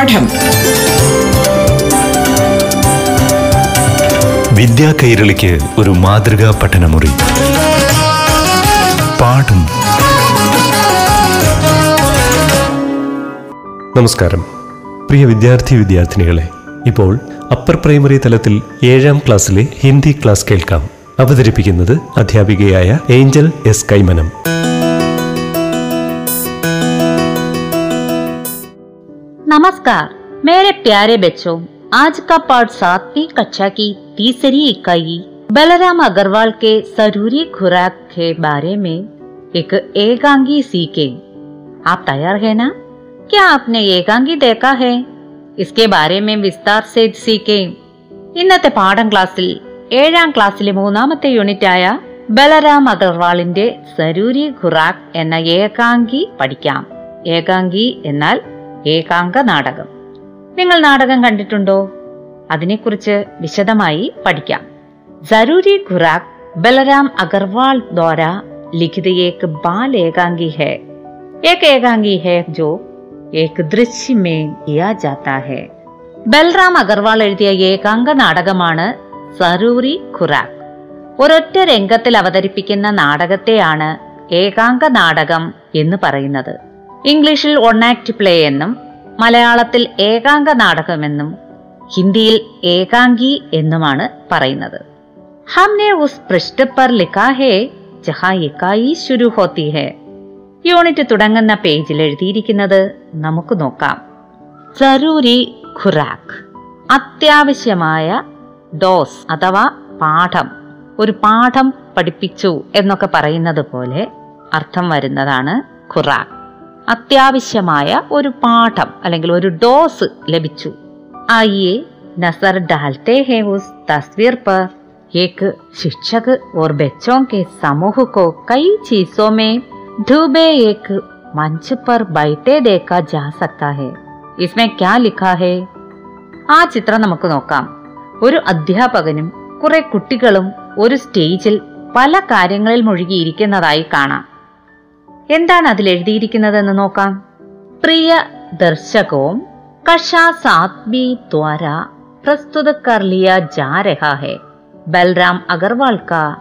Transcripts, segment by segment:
പാഠം. വിദ്യാ കൈരളിക്ക് ഒരു മാതൃകാ പഠനമുറി. പാഠം. നമസ്കാരം. പ്രിയ വിദ്യാർത്ഥി വിദ്യാർത്ഥിനികളെ ഇപ്പോൾ അപ്പർ പ്രൈമറി തലത്തിൽ ഏഴാം ക്ലാസ്സിലെ ഹിന്ദി ക്ലാസ് കേൾക്കാം. അവതരിപ്പിക്കുന്നത് അധ്യാപികയായ ഏഞ്ചൽ എസ് കൈമനം. नमस्कार मेरे प्यारे बच्चों आज का पाठ सातवीं कक्षा की तीसरी इकाई बलराम अग्रवाल के जरूरी खुराक के बारे में एक एकांगी सीखे आप तैयार है ना क्या आपने एकांगी देखा है इसके बारे में विस्तार से सीखे ഇന്നത്തെ പാഠം ക്ലാസ്സിൽ ഏഴാം ക്ലാസ്സിലെ മൂന്നാമത്തെ യൂണിറ്റായ ബലറാം അഗർവാളിന്റെ സരൂരി ഖുറാഖ് എന്ന ഏകാംഗി പഠിക്കാം ഏകാംഗി എന്നാൽ ഏകാംഗ നാടകം. നിങ്ങൾ നാടകം കണ്ടിട്ടുണ്ടോ? അതിനെക്കുറിച്ച് വിശദമായി പഠിക്കാം. ജരൂരി ഖുറാഖ് ബലരാം അഗർവാൾ ദ്വാര ലിഖിത ഏക് ബാൽ ഏകാംഗി ഹെ. ഏക് ഏകാംഗി ഹെ ജോ ഏക് ദൃശ്യമേ കിയാ ജാത്താ ഹെ. ബൽറാം അഗർവാൾ എഴുതിയ ഏകാംഗ നാടകമാണ് സരൂരി ഖുറാഖ്. ഒരൊറ്റ രംഗത്തിൽ അവതരിപ്പിക്കുന്ന നാടകത്തെയാണ് ഏകാംഗ നാടകം എന്ന് പറയുന്നത്. ഇംഗ്ലീഷിൽ വൺ ആക്ട് പ്ലേ എന്നും മലയാളത്തിൽ ഏകാംഗ നാടകമെന്നും ഹിന്ദിയിൽ ഏകാംഗി എന്നുമാണ് പറയുന്നത്. ഹംനെ ഉസ് പൃഷ്ഠ പർ ലിഖാ ഹേ ശുരു ഹോത്തി ഹേ. യൂണിറ്റ് തുടങ്ങുന്ന പേജിൽ എഴുതിയിരിക്കുന്നത് നമുക്ക് നോക്കാം. ജറൂരി ഖുറാഖ് അത്യാവശ്യമായ ഡോസ് അഥവാ പാഠം ഒരു പാഠം പഠിപ്പിച്ചു എന്നൊക്കെ പറയുന്നത് പോലെ അർത്ഥം വരുന്നതാണ് ഖുറാഖ്. അത്യാവശ്യമായ ഒരു പാഠം അല്ലെങ്കിൽ ഒരു ഡോസ് ലഭിച്ചു. ആയിയെ നസർ डालते हैं उस तस्वीर पर एक शिक्षक और बच्चों के समूह को कई चीजों में डूबे एक मंच पर बैठे देखा जा सकता है इसमें क्या लिखा है ആ ചിത്രം നമുക്ക് നോക്കാം. ഒരു അധ്യാപകനും കുറെ കുട്ടികളും ഒരു സ്റ്റേജിൽ പല കാര്യങ്ങളിൽ മുഴുകിയിരിക്കുന്നതായി കാണാം. എന്താണ് അതിൽ എഴുതിയിരിക്കുന്നതെന്ന് നോക്കാം. പ്രിയ ദർശകവും കഷാ സാത്മി ദ്വാര പ്രസ്തുത കർ ലിയ ബൽറാം അഗർവാൾ കാ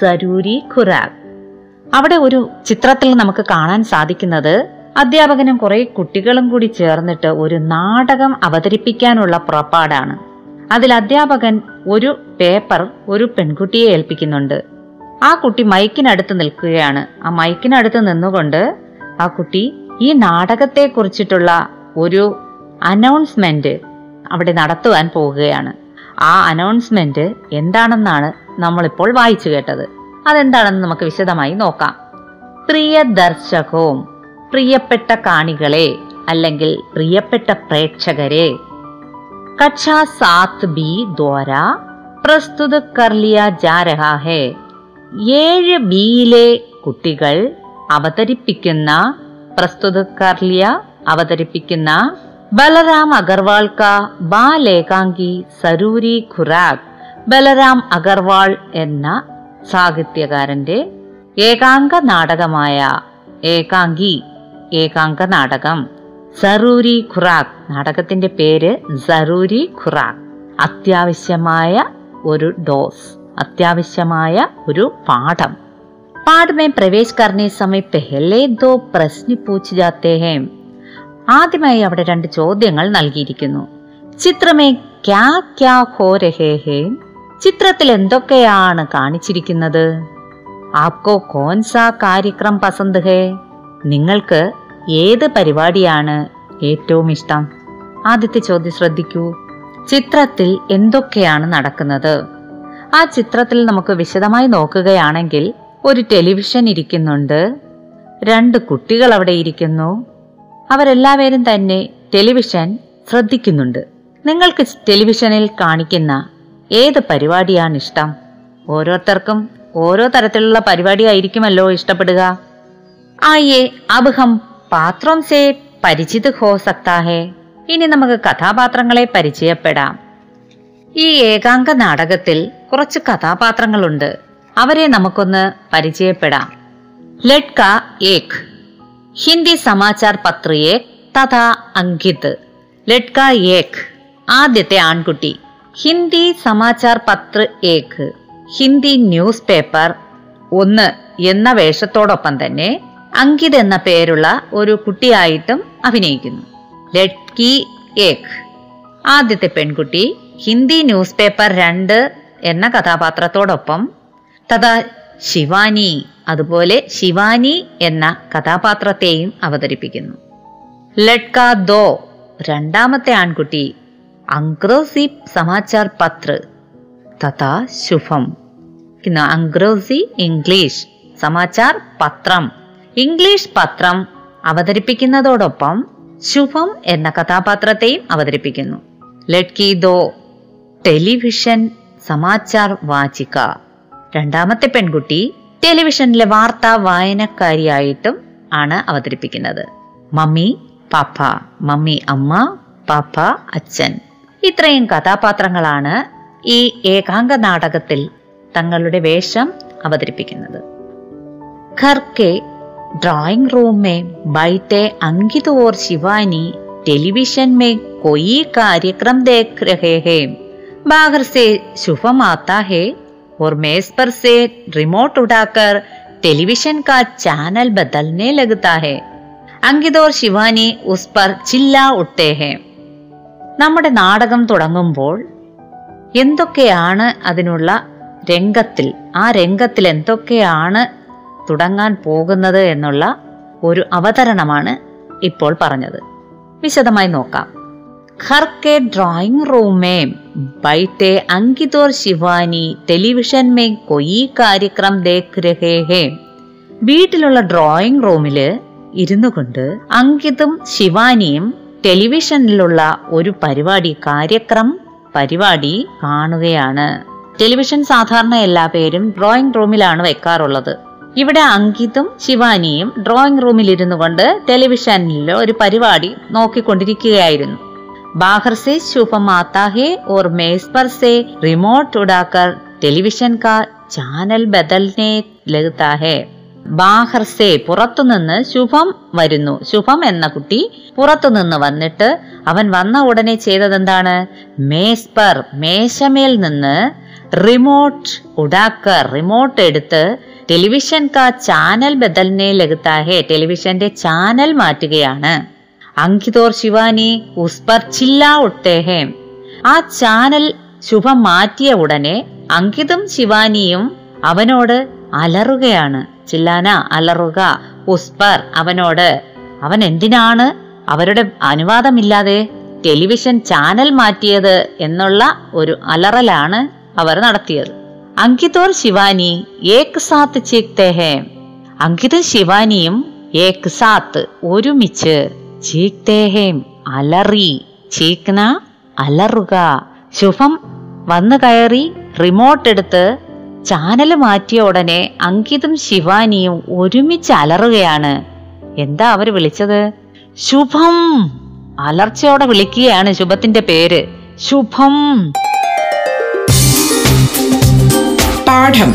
സരൂരി ഖുരാ അവിടെ ഒരു ചിത്രത്തിൽ നമുക്ക് കാണാൻ സാധിക്കുന്നത് അധ്യാപകനും കുറെ കുട്ടികളും കൂടി ചേർന്നിട്ട് ഒരു നാടകം അവതരിപ്പിക്കാനുള്ള പുറപ്പാടാണ്. അതിൽ അധ്യാപകൻ ഒരു പേപ്പർ ഒരു പെൺകുട്ടിയെ ഏൽപ്പിക്കുന്നുണ്ട്. ആ കുട്ടി മൈക്കിനടുത്ത് നിൽക്കുകയാണ്. ആ മൈക്കിനടുത്ത് നിന്നുകൊണ്ട് ആ കുട്ടി ഈ നാടകത്തെ കുറിച്ചിട്ടുള്ള ഒരു അനൗൺസ്മെന്റ് അവിടെ നടത്തുവാൻ പോവുകയാണ്. ആ അനൗൺസ്മെന്റ് എന്താണെന്നാണ് നമ്മളിപ്പോൾ വായിച്ചു കേട്ടത്. അതെന്താണെന്ന് നമുക്ക് വിശദമായി നോക്കാം. പ്രിയ ദർശകവും പ്രിയപ്പെട്ട കാണികളെ അല്ലെങ്കിൽ പ്രിയപ്പെട്ട പ്രേക്ഷകരെ കക്ഷാ സാത്ത് ബി ദ്വാര പ്രസ്തുത കർലിയ ജാ ഹെ ഏഴ് ബിയിലെ കുട്ടികൾ അവതരിപ്പിക്കുന്ന പ്രസ്തുത കർലിയ അവതരിപ്പിക്കുന്ന ബലറാം അഗർവാൾ കാ ബാൽ സരൂരി ഖുറാഖ് ബലറാം അഗർവാൾ എന്ന സാഹിത്യകാരന്റെ ഏകാംഗ നാടകമായ ഏകാംഗി ഏകാംഗ നാടകം. സറൂരി ഖുറാഖ് നാടകത്തിന്റെ പേര് സറൂരി ഖുറാഖ്. അത്യാവശ്യമായ ഒരു ഡോസ്. അത്യാവശ്യമായ ഒരു പാഠം പാഠ में प्रवेश करने समय पहले दो प्रश्न पूछ जाते हैं ആദ്യമായി അവിടെ രണ്ട് ചോദ്യങ്ങൾ നൽകിയിരിക്കുന്നു ചിത്രമേ ക്യാ ക്യാ ഹോ രഹേ ഹേ ചിത്രത്തിൽ എന്തൊക്കെയാണ് കാണിച്ചിരിക്കുന്നത് ആപ്കോ കോൻ സാ കാര്യക്രം പസന്ത് ഹേ നിങ്ങൾക്ക് ഏത് പരിപാടിയാണ് ഏറ്റവും ഇഷ്ടം ആദ്യത്തെ ചോദ്യം ശ്രദ്ധിക്കൂ ചിത്രത്തിൽ എന്തൊക്കെയാണ് നടക്കുന്നത് ആ ചിത്രത്തിൽ നമുക്ക് വിശദമായി നോക്കുകയാണെങ്കിൽ ഒരു ടെലിവിഷൻ ഇരിക്കുന്നുണ്ട്. രണ്ട് കുട്ടികൾ അവിടെ ഇരിക്കുന്നു. അവരെല്ലാവരും തന്നെ ടെലിവിഷൻ ശ്രദ്ധിക്കുന്നുണ്ട്. നിങ്ങൾക്ക് ടെലിവിഷനിൽ കാണിക്കുന്ന ഏത് പരിപാടിയാണ് ഇഷ്ടം? ഓരോരുത്തർക്കും ഓരോ തരത്തിലുള്ള പരിപാടിയായിരിക്കുമല്ലോ ഇഷ്ടപ്പെടുക. ആയേ അബ് ഹം പാത്രം സേ പരിചിത് ഹോ സക്താ ഹേ. ഇനി നമുക്ക് കഥാപാത്രങ്ങളെ പരിചയപ്പെടാം. ഈ ഏകാംഗ നാടകത്തിൽ കുറച്ച് കഥാപാത്രങ്ങളുണ്ട്. അവരെ നമുക്കൊന്ന് പരിചയപ്പെടാം. ലഡ്ക ഏക്. ഹിന്ദി സമാചാർ പത്രിയെ തഥാ അങ്കിത്. ലഡ്ക ഏക്. ആദ്യത്തെ ആൺകുട്ടി. ഹിന്ദി സമാചാർ പത്ര ഏക്. ഹിന്ദി ന്യൂസ് പേപ്പർ ഒന്ന് എന്ന വേഷത്തോടൊപ്പം തന്നെ അങ്കിത് എന്ന പേരുള്ള ഒരു കുട്ടിയായിട്ടും അഭിനയിക്കുന്നു. ലഡ്കി ഏക്. ആദ്യത്തെ പെൺകുട്ടി ഹിന്ദി ന്യൂസ് പേപ്പർ രണ്ട് എന്ന കഥാപാത്രത്തോടൊപ്പം തഥാ ശിവാനി അതുപോലെ ശിവാനി എന്ന കഥാപാത്രത്തെയും അവതരിപ്പിക്കുന്നു. ലഡ്ക ദോ രണ്ടാമത്തെ ആൺകുട്ടി അംഗ്രോസി സമാചാർ പത്ര തഥാ ശുഭം. അങ്ക്രോസി ഇംഗ്ലീഷ് സമാചാർ പത്രം ഇംഗ്ലീഷ് പത്രം അവതരിപ്പിക്കുന്നതോടൊപ്പം ശുഭം എന്ന കഥാപാത്രത്തെയും അവതരിപ്പിക്കുന്നു. ലഡ്കി ദോ ടെലിവിഷൻ സമാചാർ വാചിക. രണ്ടാമത്തെ പെൺകുട്ടി ടെലിവിഷനിലെ വാർത്താ വായനക്കാരിയായിട്ടും ആണ് അവതരിപ്പിക്കുന്നത്. മമ്മി പാപ്പ. മമ്മി അമ്മ പാപ്പ അച്ഛൻ. ഇത്രയും കഥാപാത്രങ്ങളാണ് ഈ ഏകാംഗ നാടകത്തിൽ തങ്ങളുടെ വേഷം അവതരിപ്പിക്കുന്നത്. ഖർക്കെ ഡ്രോയിങ് റൂമേ ബൈറ്റെ അങ്കിത് ഓർ ശിവാനി ടെലിവിഷൻ മേ കൊയ്യ കാര്യക്രം ദേഖ് രഹേ ഹേ. बाहर से शुभम आता है और मेज पर से रिमोट उठाकर टेलीविजन का चैनल बदलने लगता है अंकित और शिवानी उस पर चिल्ला उठते हैं നമ്മുടെ നാടകം തുടങ്ങുമ്പോൾ എന്തൊക്കെയാണ് അതിനുള്ള രംഗത്തിൽ ആ രംഗത്തിൽ എന്തൊക്കെയാണ് തുടങ്ങാൻ പോകുന്നത് എന്നുള്ള ഒരു അവതരണമാണ് ഇപ്പോൾ പറഞ്ഞത് വിശദമായി നോക്കാം घर के ड्राइंग रूम में बैठे अंकित और शिवानी ടെലിവിഷൻ में कोई कार्यक्रम देख रहे हैं വീട്ടിലുള്ള ഡ്രോയിങ് റൂമില് ഇരുന്നു കൊണ്ട് അങ്കിതും ശിവാനിയും ടെലിവിഷനിലുള്ള ഒരു പരിപാടി കാര്യക്രം പരിപാടി കാണുകയാണ് ടെലിവിഷൻ സാധാരണ എല്ലാ പേരും ഡ്രോയിങ് റൂമിലാണ് വെക്കാറുള്ളത് ഇവിടെ അങ്കിതും ശിവാനിയും ഡ്രോയിങ് റൂമിൽ ഇരുന്നു കൊണ്ട് ടെലിവിഷനിൽ ഒരു പരിപാടി നോക്കിക്കൊണ്ടിരിക്കുകയായിരുന്നു बाहर से शुभम आता है और मेज पर से रिमोट उड़ाकर टेलीविजन का ചാനൽ ബദൽനെ लगता है ബാഹർ സേ പുറത്തുനിന്ന് ശുഭം വരുന്നു ശുഭം എന്ന കുട്ടി പുറത്തുനിന്ന് വന്നിട്ട് അവൻ വന്ന ഉടനെ ചെയ്തതെന്താണ് മേസ്പർ മേശമേൽ നിന്ന് റിമോട്ട് ഉടാക്കർ റിമോട്ട് എടുത്ത് ടെലിവിഷൻ കാ ചാനൽ ബദൽനെ ലഗത്താ ഹേ ടെലിവിഷന്റെ ചാനൽ മാറ്റുകയാണ് അങ്കിതോർ ശിവാനി ഉസ് പർ ആ ചാനൽ ശുഭം മാറ്റിയ ഉടനെ അങ്കിതും ശിവാനിയും അവനോട് അലറുകയാണ്. ചില്ലാന അലറുക. ഉസ്പർ അവനോട്. അവൻ എന്തിനാണ് അവരുടെ അനുവാദമില്ലാതെ ടെലിവിഷൻ ചാനൽ മാറ്റിയത് എന്നുള്ള ഒരു അലറലാണ് അവർ നടത്തിയത്. അങ്കിതോർ ശിവാനി ഏക് സാത്ത് ചീക്തേ ഹേ അങ്കിതും ശിവാനിയും ഏക് സാത്ത് ഒരുമിച്ച് ചീക്തേ ഹേ അലറി ചീക്ന അലറുക. ശുഭം വന്നു കയറി റിമോട്ട് എടുത്ത് ചാനൽ മാറ്റിയ ഉടനെ അങ്കിതും ശിവാനിയും ഒരുമിച്ച് അലറുകയാണ്. എന്താ അവർ വിളിച്ചത്? ശുഭം അലർച്ചയോടെ വിളിക്കുകയാണ് ശുഭത്തിന്റെ പേര്. ശുഭം. പാഠം.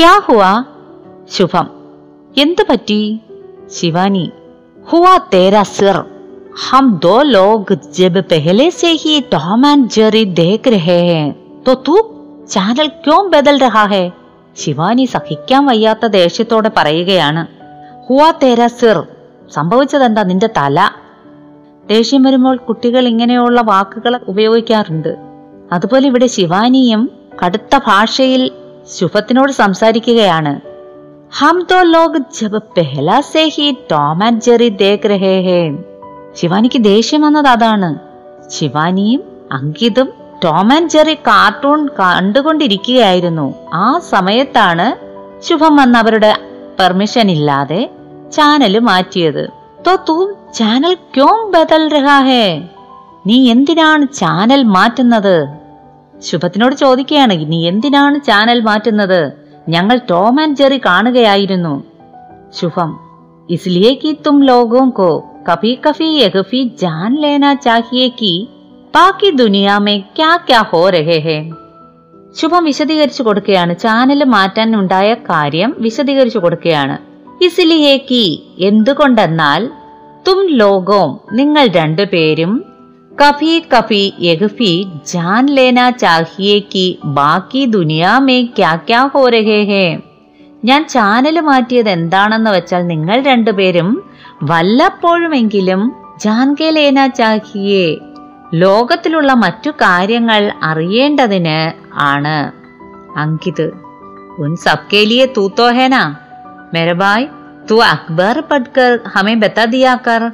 ക്യാ ഹുവാ? ശുഭം. എന്ത് പറ്റി? ശിവാനി ഹുവാ തേരാ സിർ. ഹം ദോ ലോഗ് ജബ് പെഹലെ സേ ഹി ടോം ആൻഡ് ജെറി ദേഖ് രഹേ ഹേ. തോ തൂ ചാനൽ ക്യോം ബദൽ രഹാ ഹേ? ശിവാനി സഹിക്കാൻ വയ്യാത്ത ദേഷ്യത്തോടെ പറയുകയാണ്. ഹുവാ തേരാ സിർ സംഭവിച്ചതെന്താ നിന്റെ തല? ദേഷ്യം വരുമ്പോൾ കുട്ടികൾ ഇങ്ങനെയുള്ള വാക്കുകൾ ഉപയോഗിക്കാറുണ്ട്. അതുപോലെ ഇവിടെ ശിവാനിയും കടുത്ത ഭാഷയിൽ ശുഭത്തിനോട് സംസാരിക്കുകയാണ്. ഹം തോ ലോഗ് ജബ് പെഹല സേ ഹി ടോം ആൻഡ് ജെറി ദേഖ് രഹേ ഹേ ശിവാനിക്ക് ദേഷ്യം വന്നത് അതാണ്. ശിവാനിയും അങ്കിതും ടോം ആൻഡ് ജെറി കാർട്ടൂൺ കണ്ടുകൊണ്ടിരിക്കുകയായിരുന്നു. ആ സമയത്താണ് ശുഭം വന്ന് അവരുടെ പെർമിഷൻ ഇല്ലാതെ ചാനൽ മാറ്റിയത്. തോ തൂം ചാനൽ ക്യോം ബദൽ രഹാ ഹേ? നീ എന്തിനാണ് ചാനൽ മാറ്റുന്നത്? ശുഭത്തിനോട് ചോദിക്കുകയാണ് നീ എന്തിനാണ് ചാനൽ മാറ്റുന്നത് ഞങ്ങൾ ടോം ആൻഡ് ജെറി കാണുകയായിരുന്നു ശുഭം इसलिए कि तुम लोगों को कभी कभी ये भी जान लेना चाहिए कि ബാക്കി ദുനിയാ മേ ക്യാ ക്യാ ഹോ രഹേ ഹേ ശുഭം വിശദീകരിച്ചു കൊടുക്കുകയാണ് ചാനൽ മാറ്റാൻ ഉണ്ടായ കാര്യം വിശദീകരിച്ചു കൊടുക്കുകയാണ് ഇസിലിയേ കി എന്തുകൊണ്ടെന്നാൽ തും ലോകോം നിങ്ങൾ രണ്ടുപേരും കഭി यह भी जान लेना चाहिए कि ബാക്കി ദുനിയാ മേ ക്യാ ക്യാ ഹോ രഹേ ഹേ. ഞാൻ ചാനൽ മാറ്റിയത് എന്താണെന്ന് വെച്ചാൽ നിങ്ങൾ രണ്ടുപേരും വല്ലപ്പോഴുമെങ്കിലും ജാൻകെ ലേന ചാഹിയെ ലോകത്തിലുള്ള മറ്റു കാര്യങ്ങൾ അറിയേണ്ടതിന് ആണ്. അങ്കിത് ഉൻ സബ്കെ ലിയെ മെരബായ് തോ അക്ബർ പഡ്കർ ഹമേ ബത്താ ദിയാക്കർ കർ.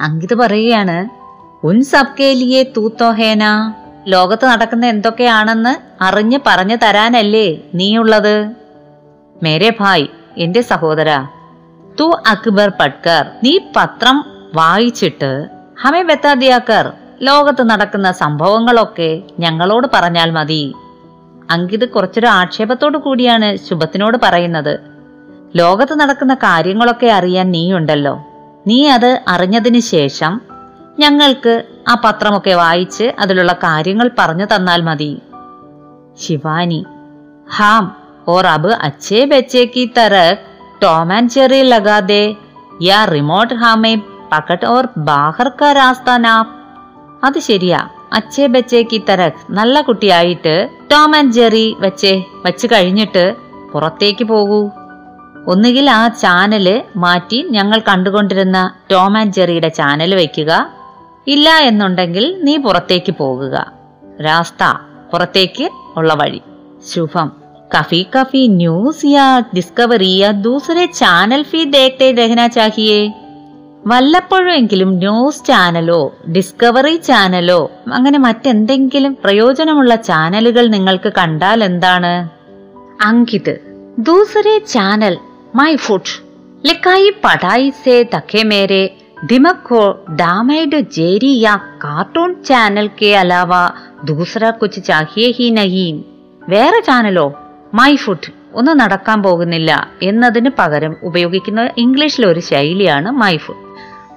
അങ്കിത് പറയുകയാണ് ഉൻ സബ്കെ ലിയെ തൂ തോ ഹേ നാ ലോകത്ത് നടക്കുന്ന എന്തൊക്കെയാണെന്ന് അറിഞ്ഞ് പറഞ്ഞു തരാനല്ലേ നീയുള്ളത്? മേരെ ഭായ് എന്റെ സഹോദര തൂ അക്ബർ പട്കർ നീ പത്രം വായിച്ചിട്ട് ഹമേ ബത്താദിയാക്കർ ലോകത്ത് നടക്കുന്ന സംഭവങ്ങളൊക്കെ ഞങ്ങളോട് പറഞ്ഞാൽ മതി. അങ്കിത് കുറച്ചൊരു ആക്ഷേപത്തോടു കൂടിയാണ് ശുഭത്തിനോട് പറയുന്നത്. ലോകത്ത് നടക്കുന്ന കാര്യങ്ങളൊക്കെ അറിയാൻ നീയുണ്ടല്ലോ. നീ അത് അറിഞ്ഞതിന് ശേഷം ഞങ്ങൾക്ക് ആ പത്രമൊക്കെ വായിച്ച് അതിലുള്ള കാര്യങ്ങൾ പറഞ്ഞു തന്നാൽ മതി. ശിവാനി ഹാം ഓർ അബ് അച്ഛേ ബച്ചേ കി തരക് ടോം ആൻഡ് ചെറി ലഗാതെ യാ റിമോട്ട് ഹാമേ പകട്ട് ഓർ ബാഹർ കാ അത് ശരിയാ അച്ഛേ ബച്ചേ കി തരക് നല്ല കുട്ടിയായിട്ട് ടോം ആൻഡ് ജെറി വച്ചേ വെച്ച് കഴിഞ്ഞിട്ട് പുറത്തേക്ക് പോകൂ. ഒന്നുകിൽ ആ ചാനൽ മാറ്റി ഞങ്ങൾ കണ്ടുകൊണ്ടിരുന്ന ടോം ആൻഡ് ജെറിയുടെ ചാനൽ വെക്കുക ഇല്ല എന്നുണ്ടെങ്കിൽ നീ പുറത്തേക്ക് പോകുക രാസ്ത പുറത്തേക്ക് ഉള്ള വഴി ശുഭം कभी कभी न्यूज या डिस्कवरी या दूसरे चैनल भी देखते रहना चाहिए വല്ലപ്പോഴെങ്കിലും ന്യൂസ് ചാനലോ ഡിസ്കവറി ചാനലോ അങ്ങനെ മറ്റെന്തെങ്കിലും പ്രയോജനമുള്ള ചാനലുകൾ നിങ്ങൾക്ക് കണ്ടാൽ എന്താണ് അങ്കിത് ദൂസരെ ചാനൽ മൈ ഫുഡ് ലിക്കായി പടായി സേ തക്കെ മേരെ दिमाग को डैमेज जेरी या कार्टून चैनल के अलावा दूसरा कुछ चाहिए ही नहीं വേറെ ചാനലോ മൈ ഫുഡ് ഒന്നും നടക്കാൻ പോകുന്നില്ല എന്നതിന് പകരം ഉപയോഗിക്കുന്ന ഇംഗ്ലീഷിലെ ഒരു ശൈലിയാണ് മൈ ഫുഡ്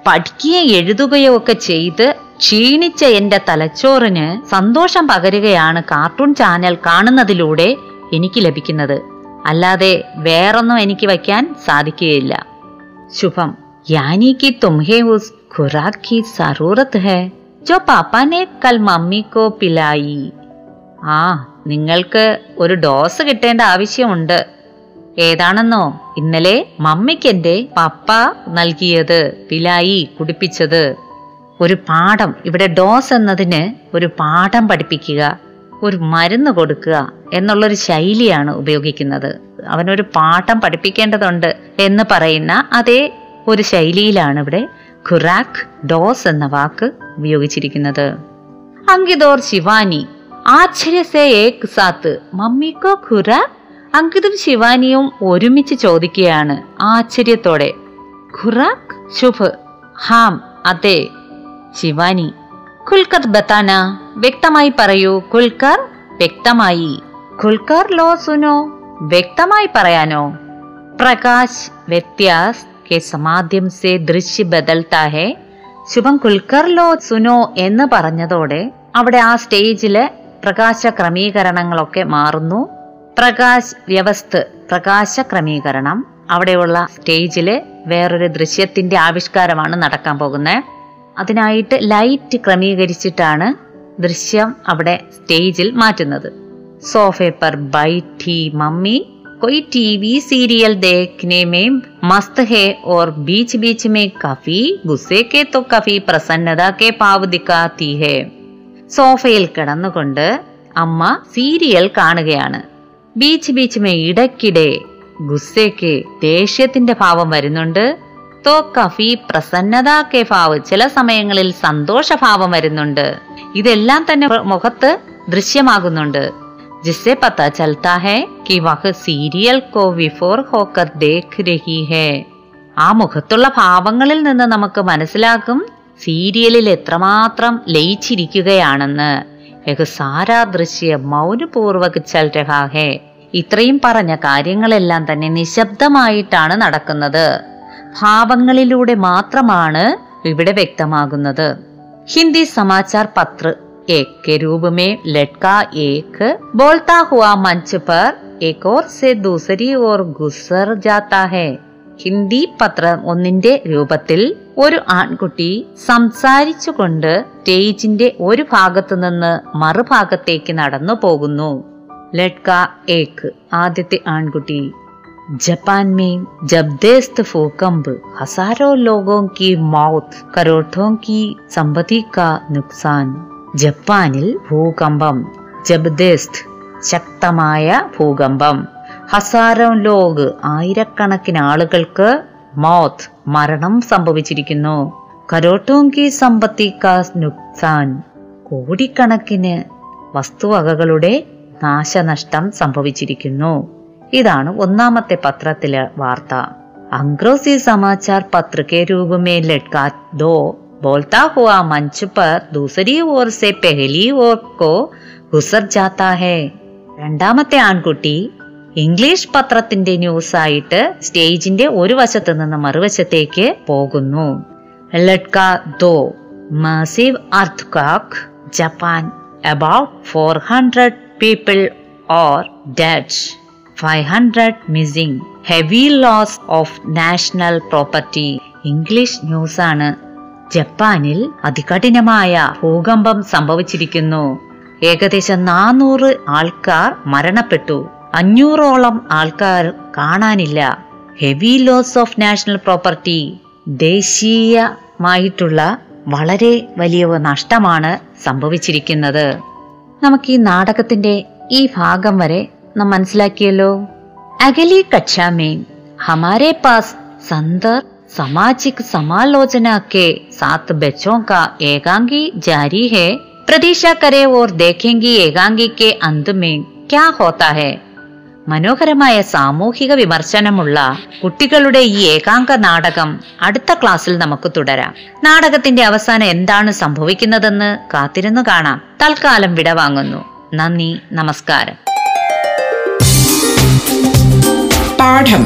പഠിക്കുകയോ എഴുതുകയോ ഒക്കെ ചെയ്ത് ക്ഷീണിച്ച എന്റെ തലച്ചോറിന് സന്തോഷം പകരുകയാണ് കാർട്ടൂൺ ചാനൽ കാണുന്നതിലൂടെ എനിക്ക് ലഭിക്കുന്നത് അല്ലാതെ വേറൊന്നും എനിക്ക് വയ്ക്കാൻ സാധിക്കുകയില്ല ശുഭം यानी कि तुम्हें उस खुराक की जरूरत है जो पापा ने कल मम्मी को पिलाई ആ നിങ്ങൾക്ക് ഒരു ഡോസ് കിട്ടേണ്ട ആവശ്യമുണ്ട് ഏതാണെന്നോ ഇന്നലെ മമ്മിക്ക് എന്റെ പപ്പ നൽകിയത് പിലായി കുടിപ്പിച്ചത് ഒരു പാഠം ഇവിടെ ഡോസ് എന്നതിന് ഒരു പാഠം പഠിപ്പിക്കുക ഒരു മരുന്ന് കൊടുക്കുക എന്നുള്ളൊരു ശൈലിയാണ് ഉപയോഗിക്കുന്നത് അവനൊരു പാഠം പഠിപ്പിക്കേണ്ടതുണ്ട് എന്ന് പറയുന്ന അതേ ഒരു ശൈലിയിലാണ് ഇവിടെ ഖുറാഖ് ഡോസ് എന്ന വാക്ക് ഉപയോഗിച്ചിരിക്കുന്നത്. അങ്കിതോർ ശിവാനി ആശ്ചര്യ സേ മമ്മിക്കോ ഖുറാഖ്? അങ്കിതും ശിവാനിയും ഒരുമിച്ച് ചോദിക്കുകയാണ് ആശ്ചര്യത്തോടെ. ഖുറാഖ് ശുഭ് ഹാം അതെ. ശിവാനി ഖുൽക്കർ ബത്താന വ്യക്തമായി പറയൂ കുൽക്കർ വ്യക്തമായി. കുൽക്കർ ലോ സുനോ വ്യക്തമായി പറയാനോ? പ്രകാശ് വ്യത്യാസ് के സമാദ്യം സേ ദൃശ്യ ബദൽത്താഹെ ശുഭം കുൽക്കർലോ സുനോ എന്ന് പറഞ്ഞതോടെ അവിടെ ആ സ്റ്റേജിലെ പ്രകാശ ക്രമീകരണങ്ങളൊക്കെ മാറുന്നു. പ്രകാശ് വ്യവസ്ഥ പ്രകാശ ക്രമീകരണം. അവിടെയുള്ള സ്റ്റേജിൽ വേറൊരു ദൃശ്യത്തിന്റെ ആവിഷ്കാരമാണ് നടക്കാൻ പോകുന്നത് അതിനായിട്ട് ലൈറ്റ് ക്രമീകരിച്ചിട്ടാണ് ദൃശ്യം അവിടെ സ്റ്റേജിൽ മാറ്റുന്നത്. സോഫേ ബൈ ടി മമ്മി. कोई टीवी सीरियल देखने में मस्त है और बीच बीच में काफी गुस्से के तो काफी प्रसन्नता के भाव दिखाती है സോഫയിൽ കിടന്നുകൊണ്ട് അമ്മ സീരിയൽ കാണുകയാണ് ബീച്ച് ബീച്ച് മേ ഇടയ്ക്കിടെ ഗുസ്സയ്ക്ക് ദേഷ്യത്തിന്റെ ഭാവം വരുന്നുണ്ട് തോ കഫി പ്രസന്നത കെ ഭാവ് ചില സമയങ്ങളിൽ സന്തോഷഭാവം വരുന്നുണ്ട് ഇതെല്ലാം തന്നെ മുഖത്ത് ദൃശ്യമാകുന്നുണ്ട് जिससे पता चलता है कि वह सीरियल को विफोर होकर देख रही है ആ മുഖത്തുള്ള ഭാവങ്ങളിൽ നിന്ന് നമുക്ക് മനസ്സിലാക്കും സീരിയലിൽ എത്രമാത്രം ലയിച്ചിരിക്കുകയാണെന്ന് ഏക സാരാ ദൃശ്യ മൗനപൂർവക് ചൽ രഹാ ഹേ ഇത്രയും പറഞ്ഞ കാര്യങ്ങളെല്ലാം തന്നെ നിശബ്ദമായിട്ടാണ് നടക്കുന്നത് ഭാവങ്ങളിലൂടെ മാത്രമാണ് ഇവിടെ വ്യക്തമാകുന്നത് ഹിന്ദി സമാചാർ പത്ര एक के रूप में लटका एक बोलता हुआ मंच पर एक और से दूसरी ओर गुजर जाता है ഹിന്ദി പത്രം ഒന്നിന്റെ രൂപത്തിൽ ഒരു ആൺകുട്ടി സംസാരിച്ചുകൊണ്ട് സ്റ്റേജിന്റെ ഒരു ഭാഗത്തു നിന്ന് മറുഭാഗത്തേക്ക് നടന്നു പോകുന്നു ലഡ്ക ഏക്ക് ആദ്യത്തെ ആൺകുട്ടി जापान में जबरदस्त भूकंप हजारों लोगों की मौत करोड़ों की संपत्ति का नुकसान ജപ്പാനിൽ ഭൂകമ്പം ജബ്ദേസ്ത് ശക്തമായ ഭൂകമ്പം. ഹസാരോ ലോഗ് ആയിരക്കണക്കിന് ആളുകൾക്ക് മൗത്ത് മരണം സംഭവിച്ചിരിക്കുന്നു. കരോട്ടോങ്കി സമ്പത്തി നുക്സാൻ കോടിക്കണക്കിന് വസ്തുവകകളുടെ നാശനഷ്ടം സംഭവിച്ചിരിക്കുന്നു. ഇതാണ് ഒന്നാമത്തെ പത്രത്തിലെ വാർത്ത. അംഗ്രോസി സമാചാർ പത്രികേ രൂപമേ ലഡ്കാ ദോ बोलता हुआ मंच पर दूसरी ओर से पहली ओर को गुजर जाता है രണ്ടാമത്തെ ആൺകുട്ടി ഇംഗ്ലീഷ് പത്രത്തിന്റെ ന്യൂസ് ആയിട്ട് സ്റ്റേജിന്റെ ഒരു വശത്ത് നിന്ന് മറുവശത്തേക്ക് പോകുന്നു ലഡ്ക ദോ massive earthquake Japan about four hundred people or dead five hundred missing heavy loss of national property English news ആണ് ജപ്പാനിൽ അതികഠിനമായ ഭൂകമ്പം സംഭവിച്ചിരിക്കുന്നു. ഏകദേശം നാനൂറ് ആൾക്കാർ മരണപ്പെട്ടു. അഞ്ഞൂറോളം ആൾക്കാർ കാണാനില്ല. Heavy loss of national property ദേശീയമായിട്ടുള്ള വളരെ വലിയ നഷ്ടമാണ് സംഭവിച്ചിരിക്കുന്നത്. നമുക്ക് ഈ നാടകത്തിന്റെ ഈ ഭാഗം വരെ നാം മനസ്സിലാക്കിയല്ലോ. അഗലി കച്ചാമേ ഹമാരെ പാസ് സന്ദർ. सामाजिक समालोचना के साथ बच्चों का एकांगी जारी है प्रतीक्षा करें और देखेंगे एकांगी के अंत में क्या होता है മനോഹരമായ സാമൂഹിക വിമർശനമുള്ള കുട്ടികളുടെ ഈ ഏകാംഗ നാടകം അടുത്ത ക്ലാസ്സിൽ നമുക്ക് തുടരാം നാടകത്തിന്റെ അവസാനം എന്താണ് സംഭവിക്കുന്നതെന്ന് കാത്തിരുന്നു കാണാം തൽക്കാലം വിടവാങ്ങുന്നു നന്ദി നമസ്കാരം പാഠം